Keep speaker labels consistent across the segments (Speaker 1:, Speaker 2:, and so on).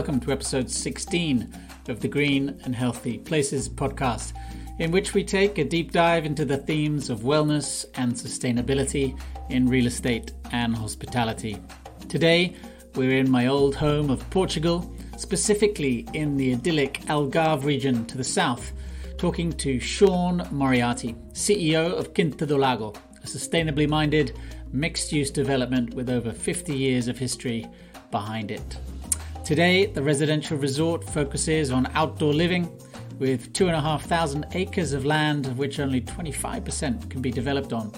Speaker 1: Welcome to episode 16 of the Green and Healthy Places podcast, in which we take a deep dive into the themes of wellness and sustainability in real estate and hospitality. Today, we're in my old home of Portugal, specifically in the idyllic Algarve region to the south, talking to Sean Moriarty, CEO of Quinta do Lago, a sustainably minded mixed use development with over 50 years of history behind it. Today, the residential resort focuses on outdoor living with 2,500 acres of land, of which only 25% can be developed on.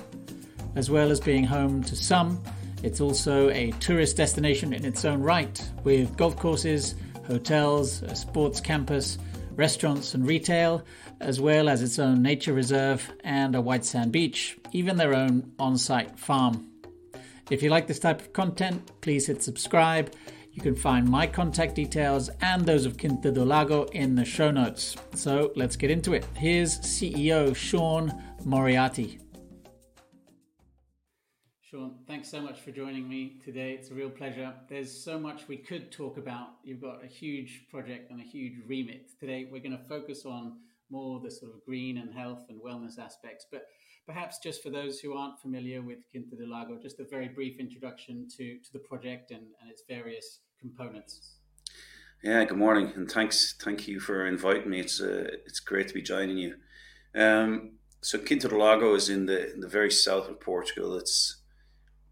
Speaker 1: As well as being home to some, it's also a tourist destination in its own right, with golf courses, hotels, a sports campus, restaurants, and retail, as well as its own nature reserve and a white sand beach, even their own on site farm. If you like this type of content, please hit subscribe. You can find my contact details and those of Quinta do Lago in the show notes. So let's get into it. Here's CEO Sean Moriarty. Sean, thanks so much for joining me today. It's a real pleasure. There's so much we could talk about. You've got a huge project and a huge remit. Today, we're going to focus on more the sort of green and health and wellness aspects. But perhaps just for those who aren't familiar with Quinta do Lago, just a very brief introduction to, to the project and, and its various components.
Speaker 2: Yeah, good morning, and thanks, thank you for inviting me. It's uh, it's great to be joining you. Um, so Quinta do Lago is in the in the very south of Portugal. It's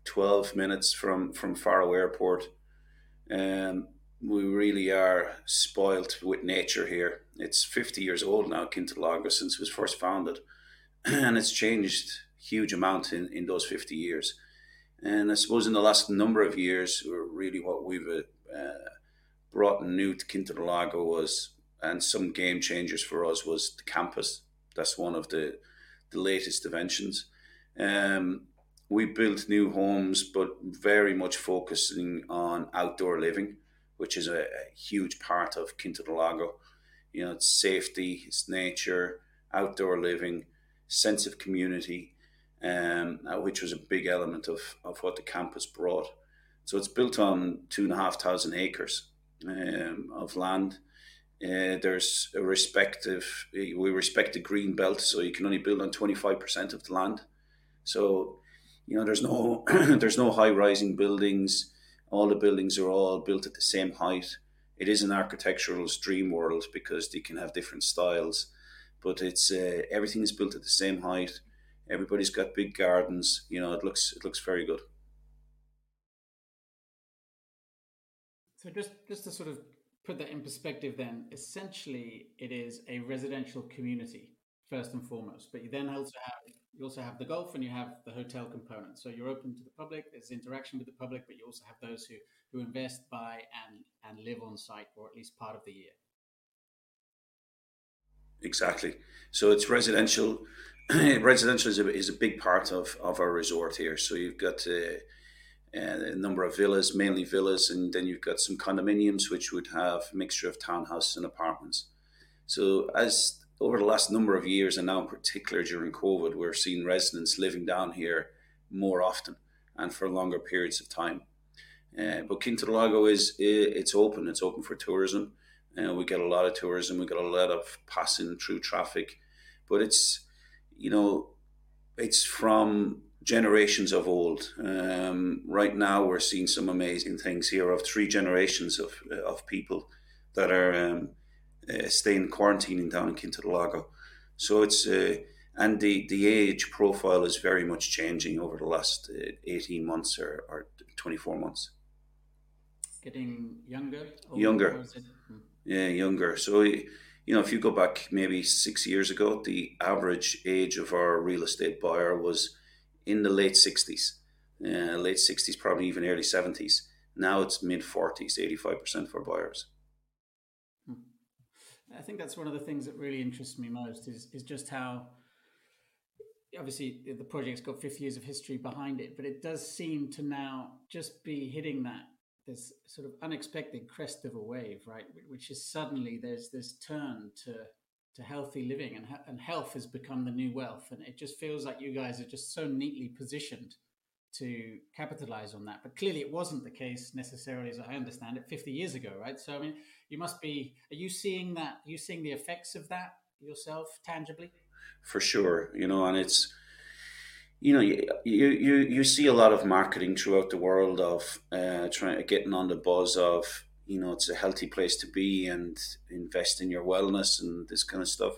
Speaker 2: 12 minutes from, from Faro Airport. Um, we really are spoilt with nature here. It's 50 years old now, Quinta do Lago, since it was first founded. and it's changed huge amount in, in those 50 years. And I suppose in the last number of years, really what we've uh, brought new to Lago was, and some game changers for us was the campus. That's one of the, the latest inventions. Um, we built new homes, but very much focusing on outdoor living, which is a, a huge part of Quinta do Lago. You know, it's safety, it's nature, outdoor living, sense of community, um, uh, which was a big element of, of what the campus brought. So it's built on two and a half thousand acres um, of land. Uh, there's a respective, we respect the green belt, so you can only build on 25% of the land. So you know, there's no there's no high rising buildings. All the buildings are all built at the same height. It is an architectural dream world because they can have different styles, but it's uh, everything is built at the same height. Everybody's got big gardens. You know, it looks it looks very good.
Speaker 1: So just just to sort of put that in perspective, then essentially it is a residential community first and foremost, but you then also have you also have the golf and you have the hotel component. So you're open to the public. There's interaction with the public, but you also have those who who invest, buy, and and live on site, or at least part of the year.
Speaker 2: Exactly. So it's residential. residential is a, is a big part of, of our resort here. So you've got uh, uh, a number of villas, mainly villas, and then you've got some condominiums, which would have a mixture of townhouses and apartments. So as over the last number of years, and now in particular during COVID, we're seeing residents living down here more often and for longer periods of time. Uh, but Quinta do Lago is it's open. It's open for tourism. Uh, we get a lot of tourism. We get a lot of passing through traffic, but it's you know it's from generations of old. Um, right now, we're seeing some amazing things here of three generations of of people that are um, uh, staying quarantining down in Quinta do Lago. So it's uh, and the the age profile is very much changing over the last uh, eighteen months or, or twenty four months.
Speaker 1: Getting younger.
Speaker 2: Younger. Hmm. Yeah, younger. So you know, if you go back maybe six years ago, the average age of our real estate buyer was in the late sixties, uh, late sixties, probably even early seventies. Now it's mid forties, eighty five percent for buyers.
Speaker 1: I think that's one of the things that really interests me most is is just how obviously the project's got 50 years of history behind it, but it does seem to now just be hitting that this sort of unexpected crest of a wave, right? Which is suddenly there's this turn to to healthy living and and health has become the new wealth, and it just feels like you guys are just so neatly positioned to capitalize on that. But clearly, it wasn't the case necessarily, as I understand it, 50 years ago, right? So, I mean, you must be. Are you seeing that? Are you seeing the effects of that yourself tangibly?
Speaker 2: For sure, you know, and it's you know, you, you, you see a lot of marketing throughout the world of uh, trying getting on the buzz of, you know, it's a healthy place to be and invest in your wellness and this kind of stuff.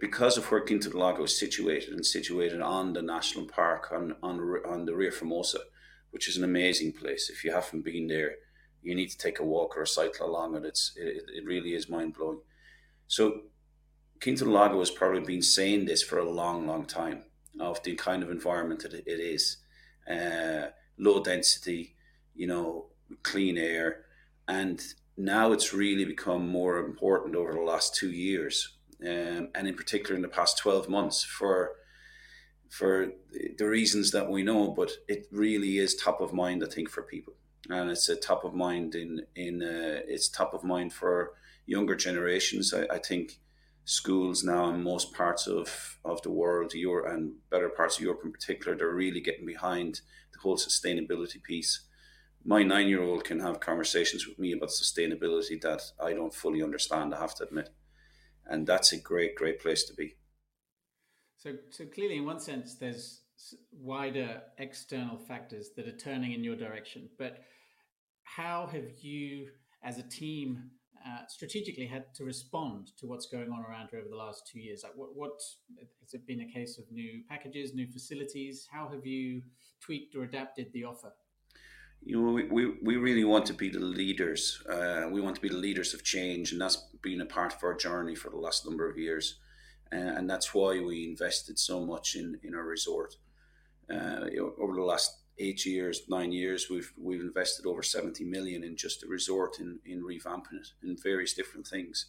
Speaker 2: Because of where Quinta do Lago is situated and situated on the national park on, on, on the Ria Formosa, which is an amazing place. If you haven't been there, you need to take a walk or a cycle along it. It's, it, it really is mind blowing. So Quinta do Lago has probably been saying this for a long, long time of the kind of environment that it is. Uh, low density, you know, clean air. And now it's really become more important over the last two years. Um, and in particular in the past 12 months for for the reasons that we know, but it really is top of mind, I think, for people. And it's a top of mind in, in uh, it's top of mind for younger generations. I, I think schools now in most parts of, of the world, Europe and better parts of Europe in particular, they're really getting behind the whole sustainability piece. My nine year old can have conversations with me about sustainability that I don't fully understand, I have to admit. And that's a great, great place to be.
Speaker 1: So, so clearly, in one sense, there's wider external factors that are turning in your direction. But how have you, as a team, uh, strategically had to respond to what's going on around here over the last two years? Like, what, what has it been a case of new packages, new facilities? How have you tweaked or adapted the offer?
Speaker 2: You know, we, we, we really want to be the leaders. Uh, we want to be the leaders of change, and that's been a part of our journey for the last number of years. Uh, and that's why we invested so much in, in our resort. Uh, over the last eight years, nine years, we've we've invested over seventy million in just the resort in in revamping it in various different things,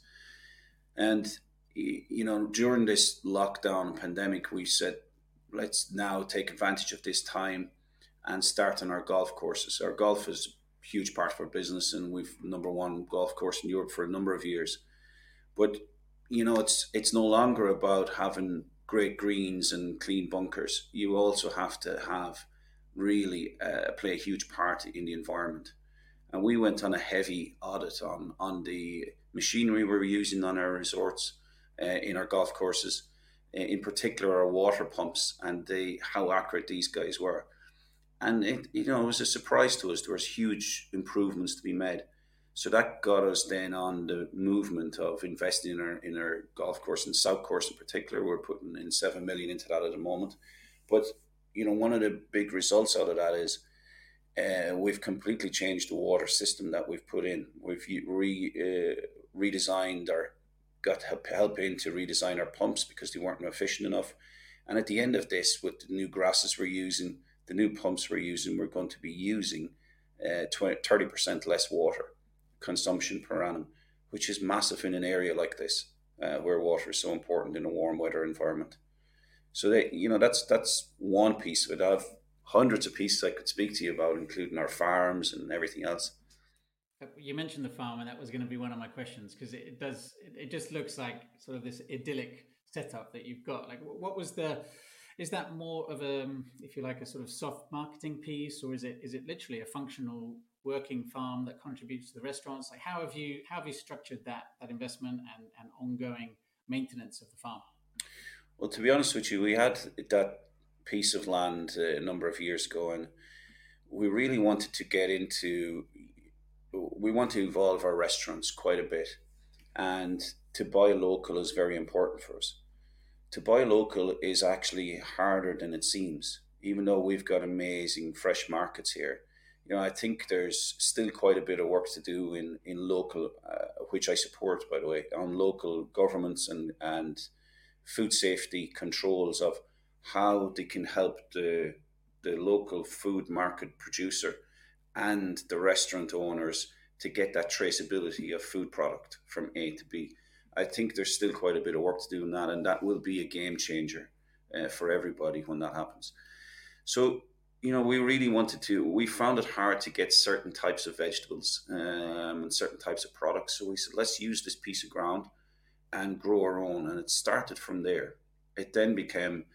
Speaker 2: and you know during this lockdown pandemic, we said let's now take advantage of this time and start on our golf courses. Our golf is a huge part of our business, and we've number one golf course in Europe for a number of years, but you know it's it's no longer about having great greens and clean bunkers. You also have to have really uh, play a huge part in the environment. And we went on a heavy audit on, on the machinery we were using on our resorts, uh, in our golf courses, in particular our water pumps and the, how accurate these guys were. And it, you know, it was a surprise to us. There was huge improvements to be made. So that got us then on the movement of investing in our in our golf course and South Course in particular. We're putting in seven million into that at the moment. But you know, one of the big results out of that is uh, we've completely changed the water system that we've put in. We've re, uh, redesigned or got help, help in to redesign our pumps because they weren't efficient enough. And at the end of this, with the new grasses we're using, the new pumps we're using, we're going to be using uh, 20, 30% less water consumption per annum, which is massive in an area like this, uh, where water is so important in a warm weather environment. So they, you know, that's that's one piece of it. I have hundreds of pieces I could speak to you about, including our farms and everything else.
Speaker 1: You mentioned the farm, and that was going to be one of my questions because it, does. It, just looks like sort of this idyllic setup that you've got. Like, what was the? Is that more of a, if you like, a sort of soft marketing piece, or is it is it literally a functional working farm that contributes to the restaurants? Like, how have you how have you structured that that investment and and ongoing maintenance of the farm?
Speaker 2: Well, to be honest with you, we had that piece of land uh, a number of years ago, and we really wanted to get into. We want to evolve our restaurants quite a bit, and to buy local is very important for us. To buy local is actually harder than it seems, even though we've got amazing fresh markets here. You know, I think there's still quite a bit of work to do in in local, uh, which I support, by the way, on local governments and and food safety controls of how they can help the the local food market producer and the restaurant owners to get that traceability of food product from A to B. I think there's still quite a bit of work to do in that, and that will be a game changer uh, for everybody when that happens. So, you know, we really wanted to. We found it hard to get certain types of vegetables um, and certain types of products. So we said, let's use this piece of ground and grow our own. And it started from there. It then became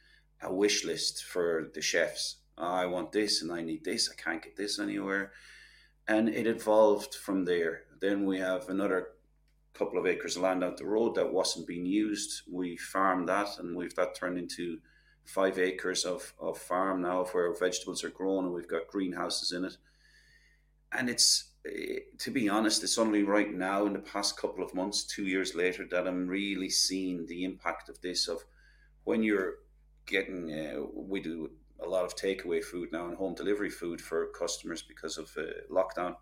Speaker 2: a wish list for the chefs I want this and I need this. I can't get this anywhere. And it evolved from there. Then we have another couple of acres of land out the road that wasn't being used. We farmed that and we've that turned into five acres of, of farm now where vegetables are grown and we've got greenhouses in it. And it's, to be honest, it's only right now in the past couple of months, two years later, that I'm really seeing the impact of this. Of when you're getting, uh, we do a lot of takeaway food now and home delivery food for customers because of uh, lockdown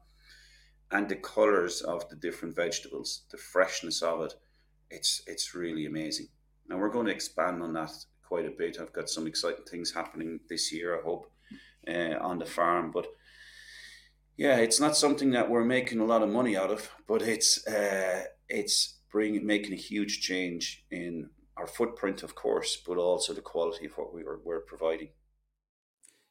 Speaker 2: and the colors of the different vegetables, the freshness of it, it's it's really amazing. And we're going to expand on that quite a bit. I've got some exciting things happening this year. I hope uh, on the farm, but yeah, it's not something that we're making a lot of money out of, but it's uh, it's bringing making a huge change in our footprint, of course, but also the quality of what we are, we're providing.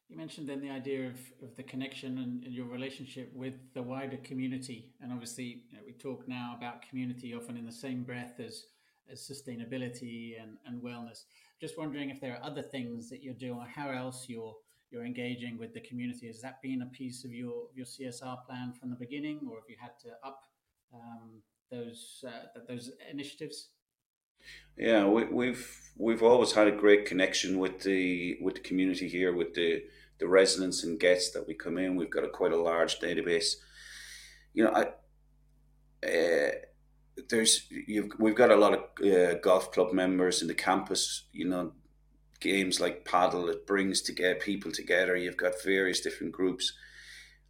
Speaker 1: You mentioned then the idea of, of the connection and, and, your relationship with the wider community. And obviously, you know, we talk now about community often in the same breath as, as sustainability and, and wellness. Just wondering if there are other things that you're doing, or how else you're you're engaging with the community. Has that been a piece of your your CSR plan from the beginning, or have you had to up um, those uh, those initiatives?
Speaker 2: Yeah, we, we've we've always had a great connection with the with the community here, with the the residents and guests that we come in. We've got a quite a large database. You know, I uh, there's you've we've got a lot of uh, golf club members in the campus. You know, games like padel it brings to get people together. You've got various different groups.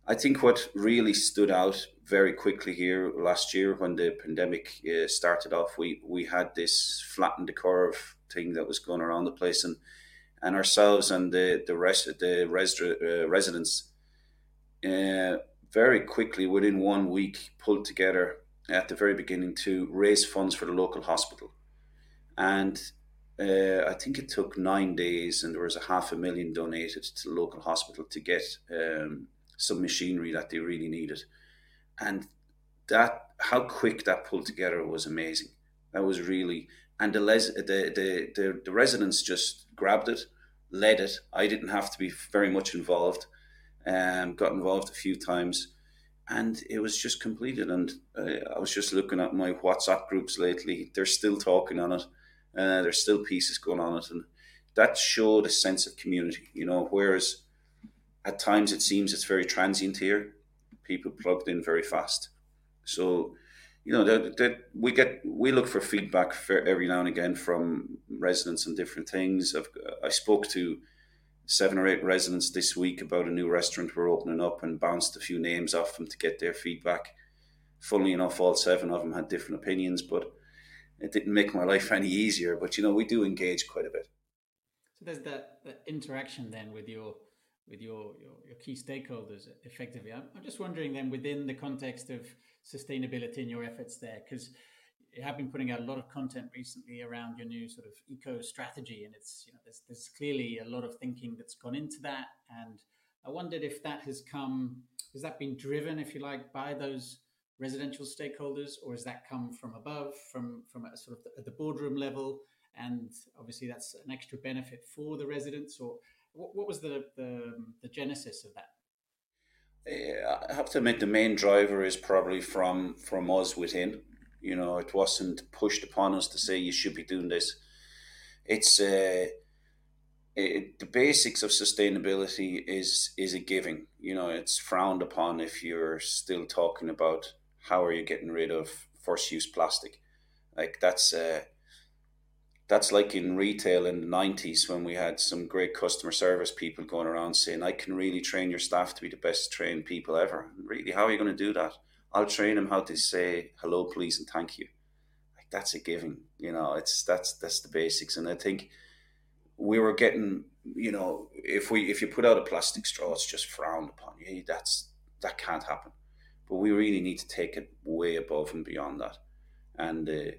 Speaker 2: I think what really stood out very quickly here last year when the pandemic uh, started off, we we had this flatten the curve thing that was going around the place, and and ourselves and the the rest the res, uh, residents uh, very quickly within one week pulled together at the very beginning to raise funds for the local hospital, and uh, I think it took nine days, and there was a half a million donated to the local hospital to get um, some machinery that they really needed, and that how quick that pulled together was amazing. That was really and the les the, the the the residents just grabbed it, led it. I didn't have to be very much involved. Um, got involved a few times, and it was just completed. And uh, I was just looking at my WhatsApp groups lately. They're still talking on it. Uh, there's still pieces going on it, and that showed a sense of community. You know, whereas at times it seems it's very transient here, people plugged in very fast. So you know that, that we get we look for feedback for every now and again from residents on different things. I've, I spoke to seven or eight residents this week about a new restaurant we're opening up and bounced a few names off them to get their feedback. Funnily enough, all seven of them had different opinions, but it didn't make my life any easier. But you know, we do engage quite a bit.
Speaker 1: So there's that, that interaction then with your with your, your, your key stakeholders effectively. I'm, I'm just wondering then within the context of sustainability in your efforts there? Because you have been putting out a lot of content recently around your new sort of eco strategy, and it's you know there's, there's clearly a lot of thinking that's gone into that. And I wondered if that has come, has that been driven, if you like, by those residential stakeholders, or has that come from above, from from a sort of the, at the boardroom level? And obviously, that's an extra benefit for the residents. Or what, what was the, the the genesis of that?
Speaker 2: I have to admit the main driver is probably from from us within. You know, it wasn't pushed upon us to say you should be doing this. It's uh, it, the basics of sustainability is is a giving. You know, it's frowned upon if you're still talking about how are you getting rid of first use plastic. Like that's uh, that's like in retail in the 90s when we had some great customer service people going around saying, I can really train your staff to be the best trained people ever. Really, how are you going to do that? I'll train them how to say hello, please, and thank you. Like that's a giving, you know, it's that's that's the basics. And I think we were getting, you know, if we if you put out a plastic straw, it's just frowned upon. Yeah, that's that can't happen. But we really need to take it way above and beyond that. And uh,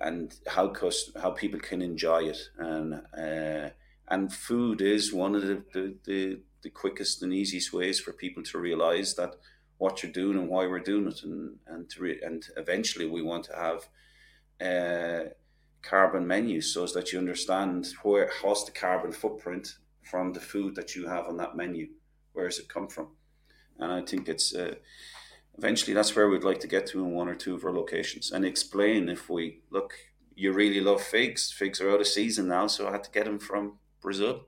Speaker 2: and how how people can enjoy it and uh, and food is one of the, the, the, the, quickest and easiest ways for people to realize that what you're doing and why we're doing it and and to re- and eventually we want to have uh, carbon menus so that you understand where what's the carbon footprint from the food that you have on that menu? Where does it come from? And I think it's uh, eventually that's where we'd like to get to in one or two of our locations and explain if we look, you really love figs. Figs are out of season now, so I had to get them from Brazil.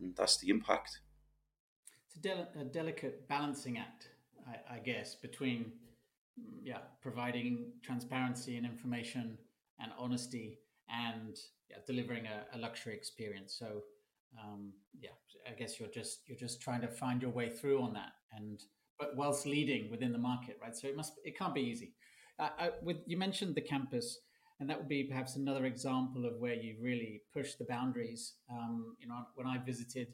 Speaker 2: And that's the impact.
Speaker 1: It's a, del- a delicate balancing act, I, I guess, between yeah, providing transparency and information and honesty and yeah, delivering a, a, luxury experience. So um, yeah, I guess you're just you're just trying to find your way through on that, and but whilst leading within the market, right? So it must it can't be easy. Uh, I, with you mentioned the campus, and that would be perhaps another example of where you really push the boundaries. Um, you know, when I visited,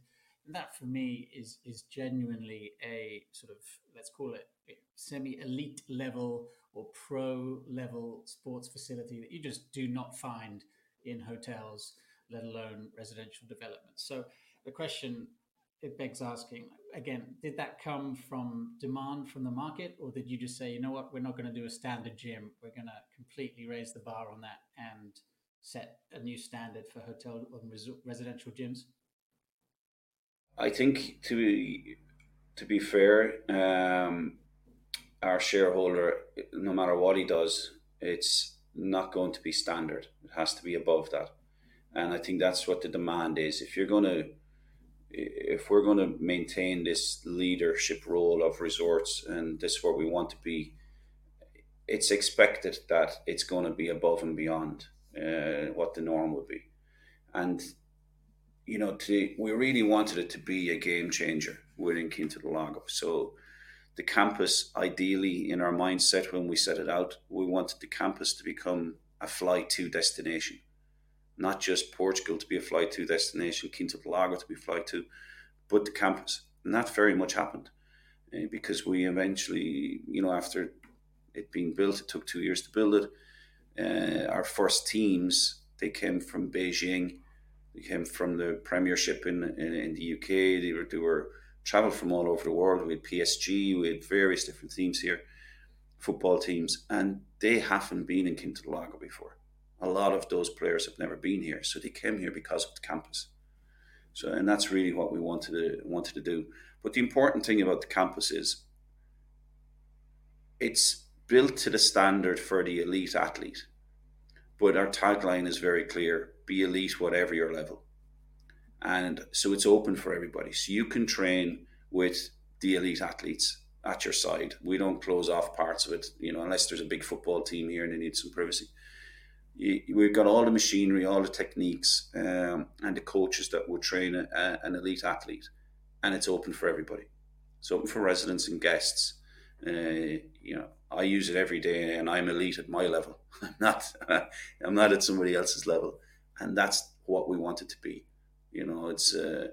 Speaker 1: that for me is is genuinely a sort of let's call it semi elite level or pro level sports facility that you just do not find in hotels, let alone residential developments. So the question it begs asking again, did that come from demand from the market, or did you just say, you know what, we're not going to do a standard gym, we're going to completely raise the bar on that and set a new standard for hotel and residential gyms?
Speaker 2: I think to be, to be fair, um, our shareholder, no matter what he does, it's not going to be standard. It has to be above that. And I think that's what the demand is. If you're going to, if we're going to maintain this leadership role of resorts and this is where we want to be, it's expected that it's going to be above and beyond uh, what the norm would be. And, you know, to, we really wanted it to be a game changer within Quinta do Lago. So, the campus, ideally, in our mindset when we set it out, we wanted the campus to become a fly to destination, not just Portugal to be a fly to destination, Quinta to be fly to, but the campus. And that very much happened uh, because we eventually, you know, after it being built, it took two years to build it. Uh, our first teams, they came from Beijing, they came from the Premiership in, in, in the UK, they were, they were traveled from all over the world. We had PSG, we had various different teams here, football teams, and they haven't been in Quinta before. A lot of those players have never been here, so they came here because of the campus. So, and that's really what we wanted to wanted to do. But the important thing about the campus is it's built to the standard for the elite athlete. But our tagline is very clear: be elite, whatever your level and so it's open for everybody. So you can train with the elite athletes at your side. We don't close off parts of it, you know, unless there's a big football team here and they need some privacy. We've got all the machinery, all the techniques, um, and the coaches that would train a, an elite athlete, and it's open for everybody. It's open for residents and guests. Uh, you know, I use it every day, and I'm elite at my level. I'm not. I'm not at somebody else's level, and that's what we want it to be. You know, it's uh,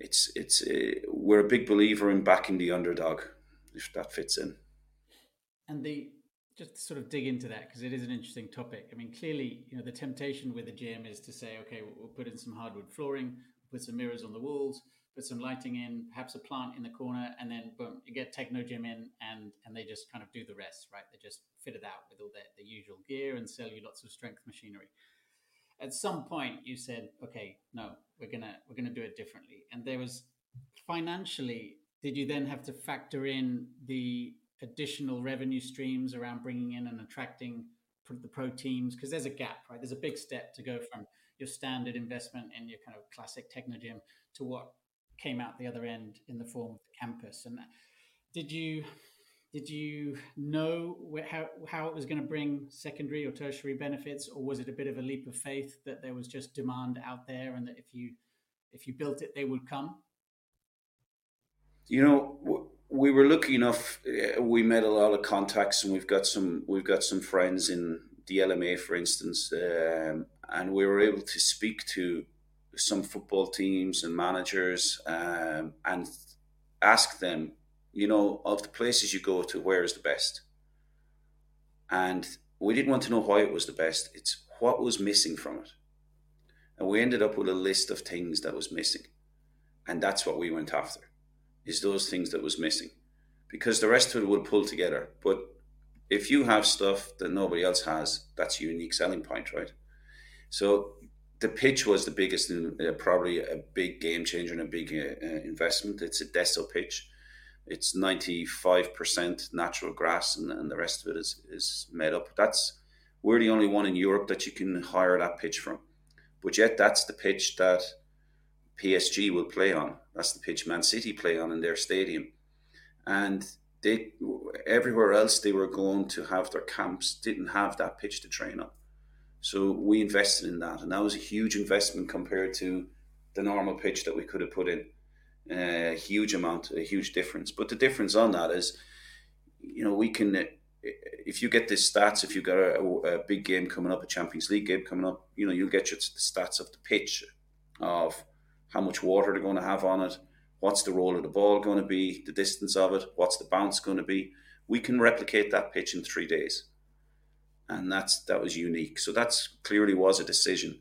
Speaker 2: it's it's uh, we're a big believer in backing the underdog, if that fits in.
Speaker 1: And the just sort of dig into that because it is an interesting topic. I mean, clearly, you know, the temptation with a gym is to say, okay, we'll put in some hardwood flooring, put some mirrors on the walls, put some lighting in, perhaps a plant in the corner, and then boom, you get Technogym in, and and they just kind of do the rest, right? They just fit it out with all the, the usual gear and sell you lots of strength machinery at some point you said, okay, no, we're gonna we're gonna do it differently. And there was financially, did you then have to factor in the additional revenue streams around bringing in and attracting the pro teams? Because there's a gap, right? There's a big step to go from your standard investment in your kind of classic Technogym to what came out the other end in the form of the campus. And uh, did you did you know how, how it was going to bring secondary or tertiary benefits or was it a bit of a leap of faith that there was just demand out there and that if you if you built it they would come
Speaker 2: you know we were lucky enough uh, we met a lot of contacts and we've got some we've got some friends in the LMA for instance um, and we were able to speak to some football teams and managers um, and ask them you know, of the places you go to, where is the best? And we didn't want to know why it was the best. It's what was missing from it. And we ended up with a list of things that was missing. And that's what we went after, is those things that was missing. Because the rest of it will pull together. But if you have stuff that nobody else has, that's a unique selling point, right? So the pitch was the biggest, uh, probably a big game changer and a big uh, uh investment. It's a Desso pitch. It's ninety five percent natural grass, and, and the rest of it is is made up. That's we're the only one in Europe that you can hire that pitch from. But yet, that's the pitch that PSG will play on. That's the pitch Man City play on in their stadium. And they everywhere else they were going to have their camps didn't have that pitch to train on. So we invested in that, and that was a huge investment compared to the normal pitch that we could have put in. A huge amount, a huge difference. But the difference on that is, you know, we can if you get the stats, if you've got a, a, big game coming up, a Champions League game coming up, you know, you'll get your the stats of the pitch, of how much water they're going to have on it, what's the roll of the ball going to be, the distance of it, what's the bounce going to be. We can replicate that pitch in three days, and that's that was unique. So that's clearly was a decision.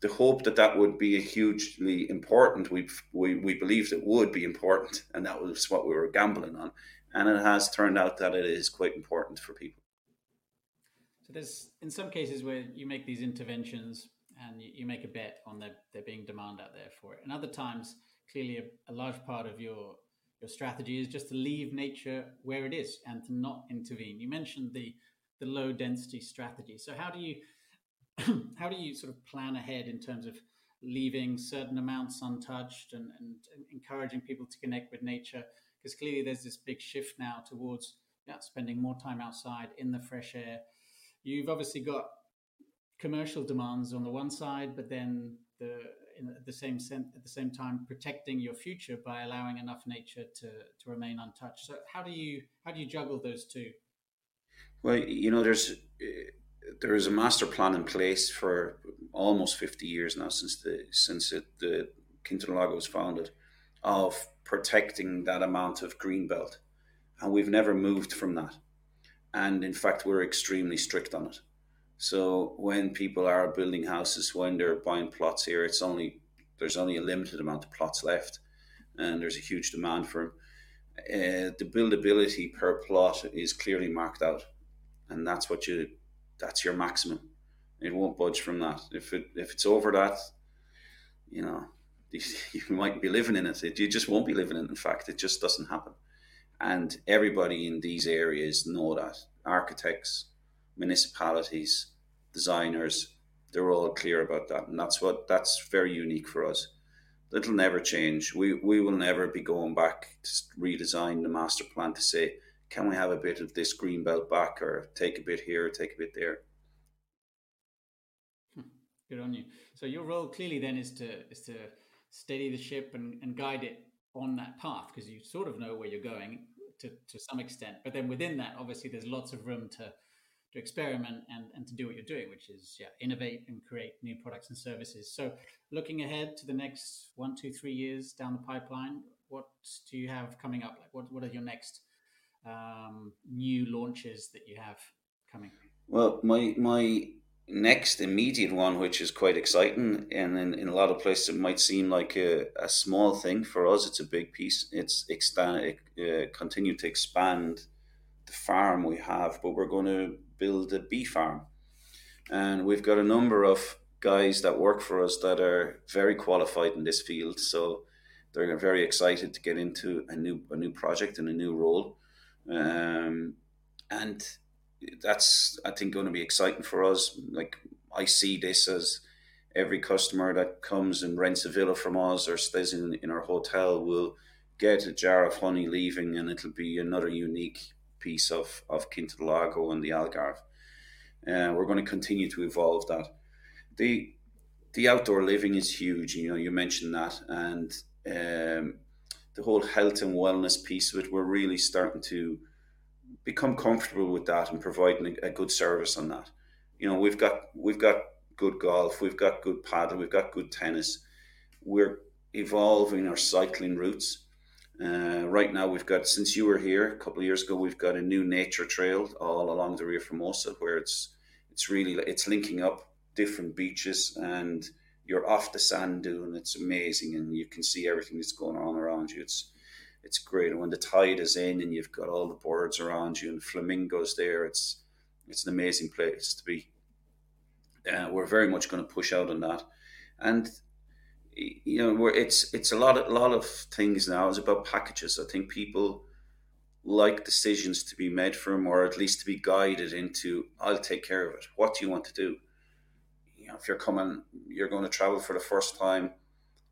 Speaker 2: The hope that that would be hugely important, we we we believed it would be important, and that was what we were gambling on and it has turned out that it is quite important for people.
Speaker 1: So there's in some cases where you make these interventions and you, you make a bet on there, there being demand out there for it, and other times clearly a, a large part of your your strategy is just to leave nature where it is and to not intervene. You mentioned the the low density strategy. So how do you how do you sort of plan ahead in terms of leaving certain amounts untouched and, and, encouraging people to connect with nature because clearly there's this big shift now towards yeah, spending more time outside in the fresh air. You've obviously got commercial demands on the one side, but then the in the same at the same time protecting your future by allowing enough nature to to remain untouched. So how do you how do you juggle those two?
Speaker 2: Well, you know, there's there is a master plan in place for almost 50 years now since the since it, the Lago was founded of protecting that amount of green belt. And we've never moved from that. And in fact, we're extremely strict on it. So when people are building houses, when they're buying plots here, it's only there's only a limited amount of plots left, and there's a huge demand for them. Uh, the buildability per plot is clearly marked out, and that's what you that's your maximum. It won't budge from that. If it if it's over that, you know, you might be living in it. You just won't be living in it. In fact, it just doesn't happen. And everybody in these areas know that. Architects, municipalities, designers, they're all clear about that. And that's what that's very unique for us. It'll never change. We we will never be going back to redesign the master plan to say, can we have a bit of this green belt back or take a bit here, take a bit there.
Speaker 1: Hmm. Good on you. So your role clearly then is to is to steady the ship and, and guide it on that path because you sort of know where you're going to, to some extent. But then within that, obviously, there's lots of room to to experiment and, and to do what you're doing, which is yeah, innovate and create new products and services. So looking ahead to the next one, two, three years down the pipeline, what do you have coming up? Like what, what are your next um, new launches that you have coming?
Speaker 2: Well, my my next immediate one, which is quite exciting, and in, in a lot of places it might seem like a, a small thing. For us, it's a big piece. It's expand, uh, continue to expand the farm we have, but we're going to build a bee farm, and we've got a number of guys that work for us that are very qualified in this field. So they're very excited to get into a new a new project and a new role, um, and that's I think going to be exciting for us. Like I see this as every customer that comes and rents a villa from us or stays in, in our hotel will get a jar of honey leaving and it'll be another unique piece of, of Quinta do Lago and the Algarve. Uh, we're going to continue to evolve that. The the outdoor living is huge. You know, you mentioned that, and um, the whole health and wellness piece of it. We're really starting to become comfortable with that and providing a, a good service on that. You know, we've got we've got good golf, we've got good padel, we've got good tennis. We're evolving our cycling routes. Uh, right now, we've got since you were here a couple of years ago, we've got a new nature trail all along the Ria Formosa, where it's it's really it's linking up different beaches and you're off the sand dune. It's amazing, and you can see everything that's going on around you. It's it's great. And when the tide is in and you've got all the birds around you and flamingos there, it's it's an amazing place to be. Uh, we're very much going to push out on that, and you know, it's it's a lot of, a lot of things now. It's about packages. I think people like decisions to be made for them, or at least to be guided into. I'll take care of it. What do you want to do? You know, if you're coming, you're going to travel for the first time.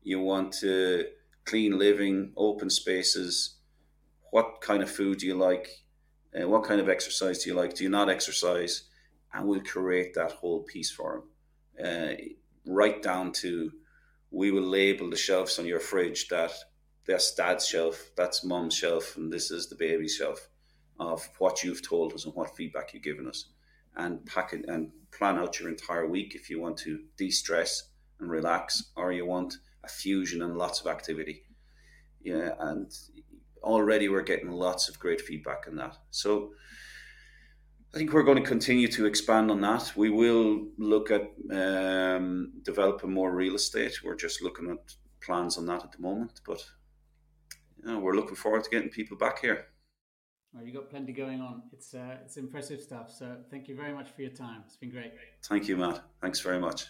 Speaker 2: You want to clean living, open spaces. What kind of food do you like? Uh, what kind of exercise do you like? Do you not exercise? And we'll create that whole piece for them, uh, right down to we will label the shelves on your fridge that that's dad's shelf, that's mom's shelf, and this is the baby's shelf of what you've told us and what feedback you've given us. And pack it and plan out your entire week if you want to de stress and relax, or you want a fusion and lots of activity. Yeah, and already we're getting lots of great feedback on that. So I think we're going to continue to expand on that. We will look at um, developing more real estate. We're just looking at plans on that at the moment, but you know, we're looking forward to getting people back here.
Speaker 1: Well, you've got plenty going on. It's uh, it's impressive stuff. So thank you very much for your time. It's been great.
Speaker 2: Thank you, Matt. Thanks very much.